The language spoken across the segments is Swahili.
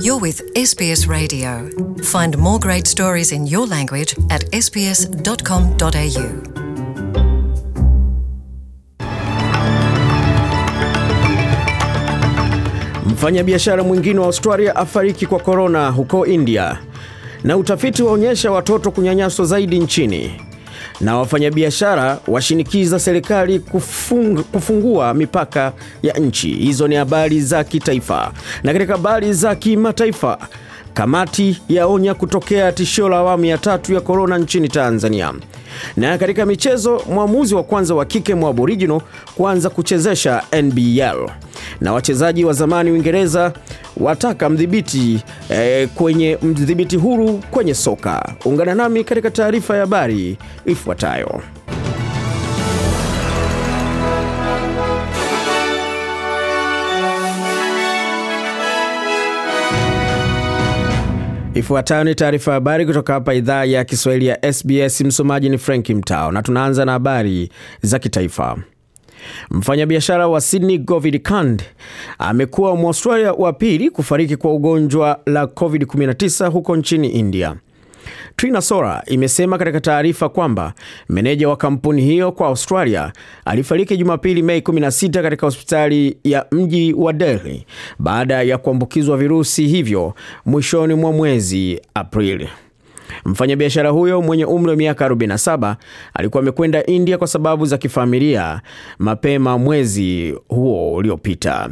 You're with SBS Radio. Find more great stories in your language at sbs.com.au. Mfanyabiashara mwingine wa Australia afariki kwa korona huko India, na utafiti waonyesha watoto kunyanyaswa zaidi nchini, na wafanyabiashara washinikiza serikali kufung, kufungua mipaka ya nchi. Hizo ni habari za kitaifa, na katika habari za kimataifa Kamati yaonya kutokea tishio la awamu ya tatu ya korona nchini Tanzania. Na katika michezo, mwamuzi wa kwanza wa kike mwa Aboriginal kuanza kuchezesha NBL, na wachezaji wa zamani Uingereza wataka mdhibiti eh, kwenye mdhibiti huru kwenye soka. Ungana nami katika taarifa ya habari ifuatayo. Ifuatayo ni taarifa ya habari kutoka hapa idhaa ya Kiswahili ya SBS. Msomaji ni Frank Mtao na tunaanza na habari za kitaifa. Mfanyabiashara wa Sydney Govid Kand amekuwa Mwaustralia wa pili kufariki kwa ugonjwa la COVID-19 huko nchini India. Trina Sora imesema katika taarifa kwamba meneja wa kampuni hiyo kwa Australia alifariki Jumapili Mei 16 katika hospitali ya mji wa Delhi baada ya kuambukizwa virusi hivyo mwishoni mwa mwezi Aprili. Mfanyabiashara huyo mwenye umri wa miaka 47 alikuwa amekwenda India kwa sababu za kifamilia mapema mwezi huo uliopita.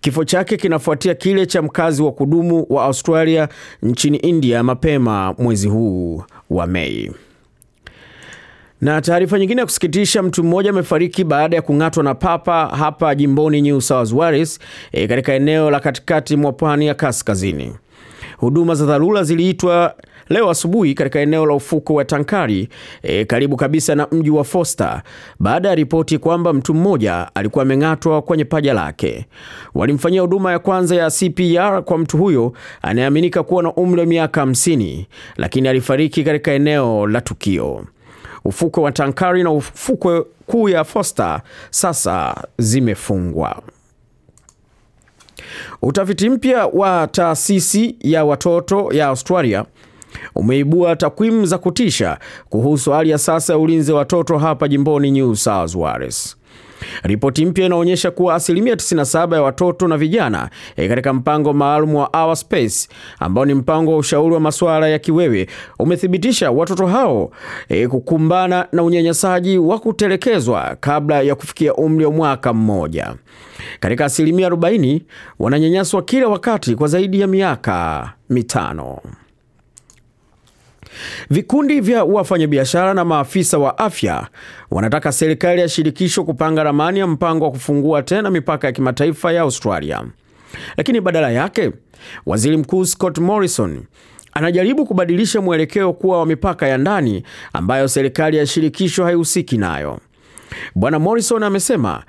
Kifo chake kinafuatia kile cha mkazi wa kudumu wa Australia nchini India mapema mwezi huu wa Mei. Na taarifa nyingine ya kusikitisha, mtu mmoja amefariki baada ya kung'atwa na papa hapa jimboni New South Wales, e, katika eneo la katikati mwa pwani ya kaskazini. Huduma za dharura ziliitwa leo asubuhi katika eneo la ufuko wa Tankari e, karibu kabisa na mji wa Foster baada ya ripoti kwamba mtu mmoja alikuwa ameng'atwa kwenye paja lake. Walimfanyia huduma ya kwanza ya CPR kwa mtu huyo anayeaminika kuwa na umri wa miaka 50, lakini alifariki katika eneo la tukio. Ufukwe wa Tankari na ufukwe kuu ya Foster sasa zimefungwa. Utafiti mpya wa taasisi ya watoto ya Australia umeibua takwimu za kutisha kuhusu hali ya sasa ya ulinzi wa watoto hapa jimboni New South Wales. Ripoti mpya inaonyesha kuwa asilimia 97 ya watoto na vijana e, katika mpango maalum wa Our Space ambao ni mpango wa ushauri wa masuala ya kiwewe umethibitisha watoto hao e, kukumbana na unyanyasaji wa kutelekezwa kabla ya kufikia umri wa mwaka mmoja. Katika asilimia 40 wananyanyaswa kila wakati kwa zaidi ya miaka mitano. Vikundi vya wafanyabiashara na maafisa wa afya wanataka serikali ya shirikisho kupanga ramani ya mpango wa kufungua tena mipaka ya kimataifa ya Australia, lakini badala yake waziri mkuu Scott Morrison anajaribu kubadilisha mwelekeo kuwa wa mipaka ya ndani ambayo serikali ya shirikisho haihusiki nayo. Bwana Morrison amesema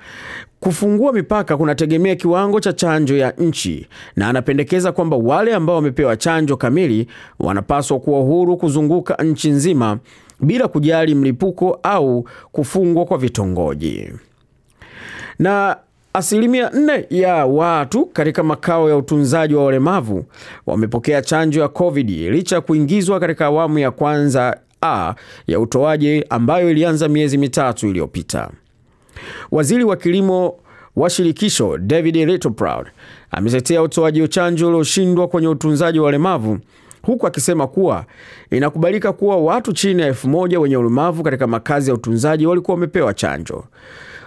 kufungua mipaka kunategemea kiwango cha chanjo ya nchi, na anapendekeza kwamba wale ambao wamepewa chanjo kamili wanapaswa kuwa huru kuzunguka nchi nzima bila kujali mlipuko au kufungwa kwa vitongoji. Na asilimia nne ya watu katika makao ya utunzaji wa walemavu wamepokea chanjo ya COVID licha ya kuingizwa katika awamu ya kwanza a ya utoaji ambayo ilianza miezi mitatu iliyopita. Waziri wa kilimo wa shirikisho David Littleproud ametetea utoaji chanjo ulioshindwa kwenye utunzaji wa walemavu huku akisema kuwa inakubalika kuwa watu chini ya elfu moja wenye ulemavu katika makazi ya utunzaji walikuwa wamepewa chanjo.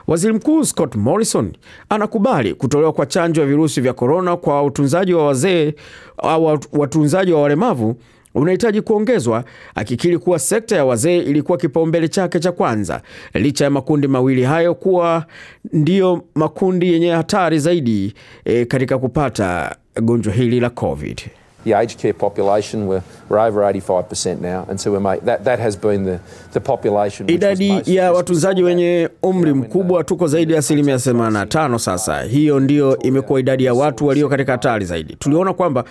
Waziri Mkuu Scott Morrison anakubali kutolewa kwa chanjo ya virusi vya korona kwa utunzaji wa wazee au watunzaji wa walemavu unahitaji kuongezwa, akikiri kuwa sekta ya wazee ilikuwa kipaumbele chake cha kwanza, licha ya makundi mawili hayo kuwa ndiyo makundi yenye hatari zaidi e, katika kupata gonjwa hili la COVID. The aged care population, we're, we're over 85% now, and so we make, that, that has been the, the population. Idadi ya watunzaji wenye umri mkubwa tuko zaidi ya asilimia 85 sasa. Hiyo ndio imekuwa idadi ya watu walio katika hatari zaidi. Tuliona kwamba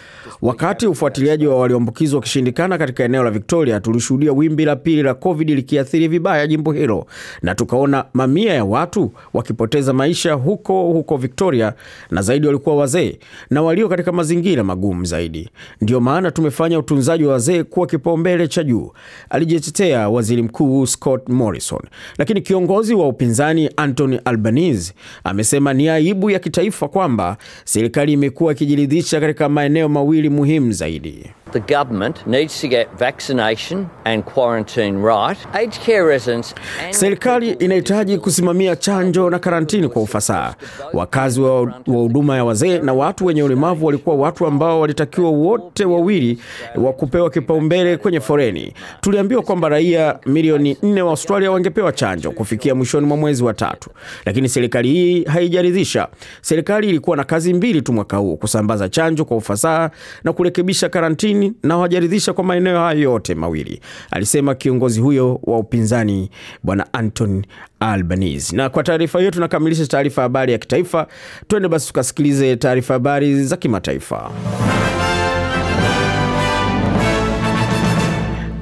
wakati ufuatiliaji wa walioambukizwa ukishindikana katika eneo la Victoria, tulishuhudia wimbi la pili la COVID likiathiri vibaya jimbo hilo, na tukaona mamia ya watu wakipoteza maisha huko huko Victoria, na zaidi walikuwa wazee na walio katika mazingira magumu zaidi. Ndio maana tumefanya utunzaji wa wazee kuwa kipaumbele cha juu, alijitetea waziri mkuu Scott Morrison. Lakini kiongozi wa upinzani Anthony Albanese amesema ni aibu ya kitaifa kwamba serikali imekuwa ikijiridhisha katika maeneo mawili muhimu zaidi. The government needs to get vaccination and quarantine right. Aged care residents and Serikali inahitaji kusimamia chanjo na karantini kwa ufasaha. Wakazi wa wa huduma ya wazee na watu wenye ulemavu walikuwa watu ambao walitakiwa wote wawili wa kupewa kipaumbele kwenye foreni. Tuliambiwa kwamba raia milioni nne wa Australia wangepewa chanjo kufikia mwishoni mwa mwezi wa tatu, lakini serikali hii haijaridhisha. Serikali ilikuwa na kazi mbili tu mwaka huu, kusambaza chanjo kwa ufasaha na kurekebisha karantini, na hawajaridhisha kwa maeneo hayo yote mawili, alisema kiongozi huyo wa upinzani Bwana Anton Albanese. Na kwa taarifa hiyo tunakamilisha taarifa habari ya kitaifa. Twende basi tukasikilize taarifa habari za kimataifa.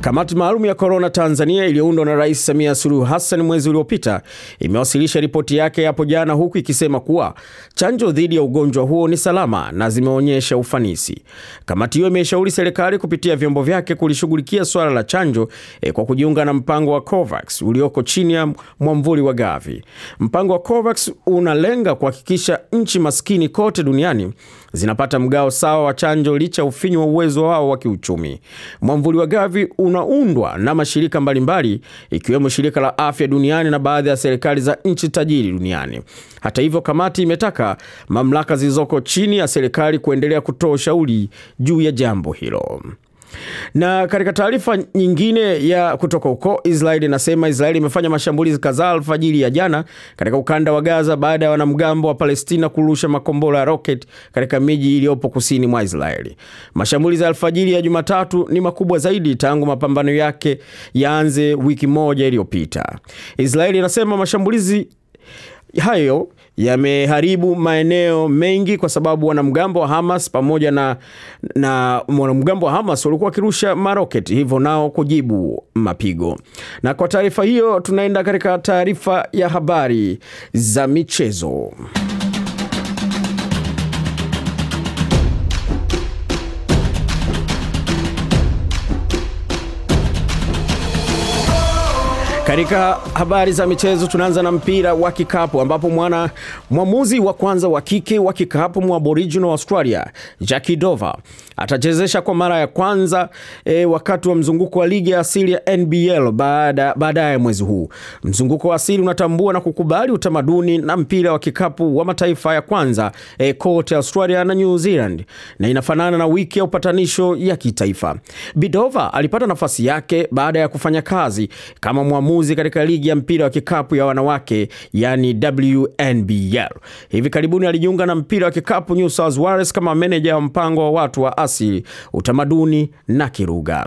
Kamati maalum ya korona Tanzania iliyoundwa na Rais Samia Suluhu Hassan mwezi uliopita imewasilisha ripoti yake hapo jana, huku ikisema kuwa chanjo dhidi ya ugonjwa huo ni salama na zimeonyesha ufanisi. Kamati hiyo imeshauri serikali kupitia vyombo vyake kulishughulikia suala la chanjo eh, kwa kujiunga na mpango wa COVAX ulioko chini ya mwamvuli wa Gavi. Mpango wa COVAX unalenga kuhakikisha nchi maskini kote duniani zinapata mgao sawa wa chanjo licha ya ufinyu wa uwezo wao wa kiuchumi. Mwamvuli wa Gavi unaundwa na mashirika mbalimbali ikiwemo shirika la afya duniani na baadhi ya serikali za nchi tajiri duniani. Hata hivyo, kamati imetaka mamlaka zilizoko chini ya serikali kuendelea kutoa ushauri juu ya jambo hilo. Na katika taarifa nyingine ya kutoka huko, Israeli inasema Israeli imefanya mashambulizi kadhaa alfajiri ya jana katika ukanda wa Gaza baada ya wanamgambo wa Palestina kurusha makombora ya rocket katika miji iliyopo kusini mwa Israeli. Mashambulizi ya alfajiri ya Jumatatu ni makubwa zaidi tangu mapambano yake yaanze wiki moja iliyopita. Israeli inasema mashambulizi hayo yameharibu maeneo mengi kwa sababu wanamgambo wa Hamas pamoja na, na wanamgambo wa Hamas walikuwa wakirusha maroketi, hivyo nao kujibu mapigo. Na kwa taarifa hiyo tunaenda katika taarifa ya habari za michezo. Katika habari za michezo tunaanza na mpira wa kikapu ambapo mwana mwamuzi wa kwanza wa kike wa kikapu mwa Aboriginal Australia Jackie Dover atachezesha kwa mara ya kwanza e, wakati wa mzunguko wa ligi ya asili ya NBL baada baadaye mwezi huu. Mzunguko wa asili unatambua na kukubali utamaduni na mpira wa kikapu wa mataifa ya kwanza e, kote Australia na New Zealand na inafanana na wiki ya upatanisho ya kitaifa. Bidova alipata nafasi yake baada ya kufanya kazi kama mwamuzi katika ligi ya mpira wa kikapu ya wanawake yani WNBL. Hivi karibuni alijiunga na mpira wa kikapu New South Wales kama meneja wa mpango wa watu wa asili, utamaduni na Kiruga.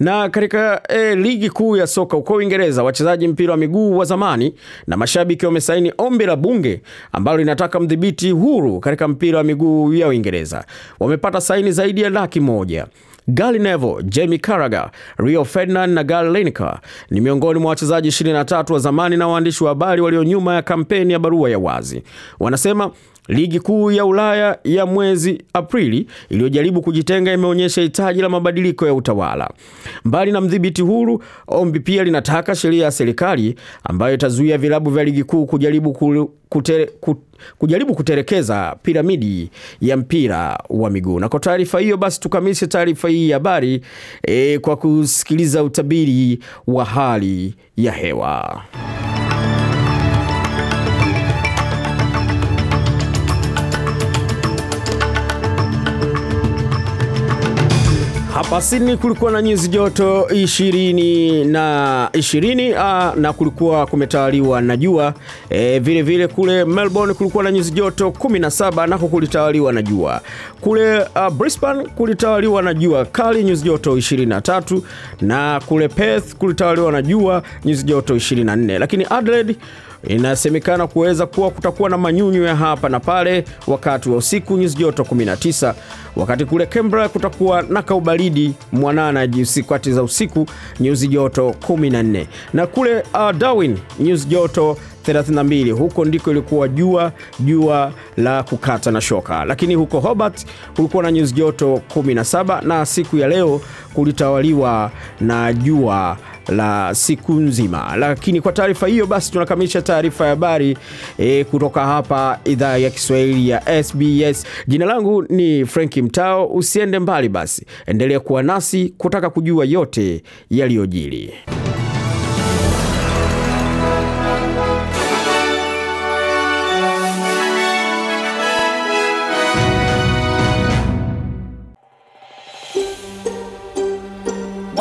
Na katika eh, ligi kuu ya soka huko Uingereza, wachezaji mpira wa miguu wa zamani na mashabiki wamesaini ombi la bunge ambalo linataka mdhibiti huru katika mpira wa miguu ya Uingereza. Wamepata saini zaidi ya laki moja. Gary Neville, Jamie Carragher, Rio Ferdinand na Gary Lineker ni miongoni mwa wachezaji 23 wa zamani na waandishi wa habari walio nyuma ya kampeni ya barua ya wazi. Wanasema ligi kuu ya Ulaya ya mwezi Aprili iliyojaribu kujitenga imeonyesha hitaji la mabadiliko ya utawala. Mbali na mdhibiti huru, ombi pia linataka sheria ya serikali ambayo itazuia vilabu vya ligi kuu kujaribu kutere, kujaribu kuterekeza piramidi ya mpira wa miguu. Na kwa taarifa hiyo basi tukamilishe taarifa hii ya habari e, kwa kusikiliza utabiri wa hali ya hewa. Hapo Sydney kulikuwa na nyuzi joto 20 na 20 uh, na kulikuwa kumetawaliwa na jua. E, vile vile kule Melbourne kulikuwa na nyuzi joto 17 nako kulitawaliwa na jua. Kule uh, Brisbane kulitawaliwa na jua kali nyuzi joto 23 na kule Perth kulitawaliwa na jua nyuzi joto 24, lakini Adelaide inasemekana kuweza kuwa kutakuwa na manyunyu ya hapa na pale wakati wa usiku nyuzi joto 19, wakati kule Canberra kutakuwa na kaubaridi mwanana kati za usiku nyuzi joto 14, na kule uh, Darwin nyuzi joto 32. Huko ndiko ilikuwa jua jua la kukata na shoka, lakini huko Hobart kulikuwa na nyuzi joto 17 na siku ya leo kulitawaliwa na jua la siku nzima. Lakini kwa taarifa hiyo basi tunakamilisha taarifa ya habari e, kutoka hapa idhaa ya Kiswahili ya SBS. Jina langu ni Franki Mtao. Usiende mbali, basi endelea kuwa nasi kutaka kujua yote yaliyojiri.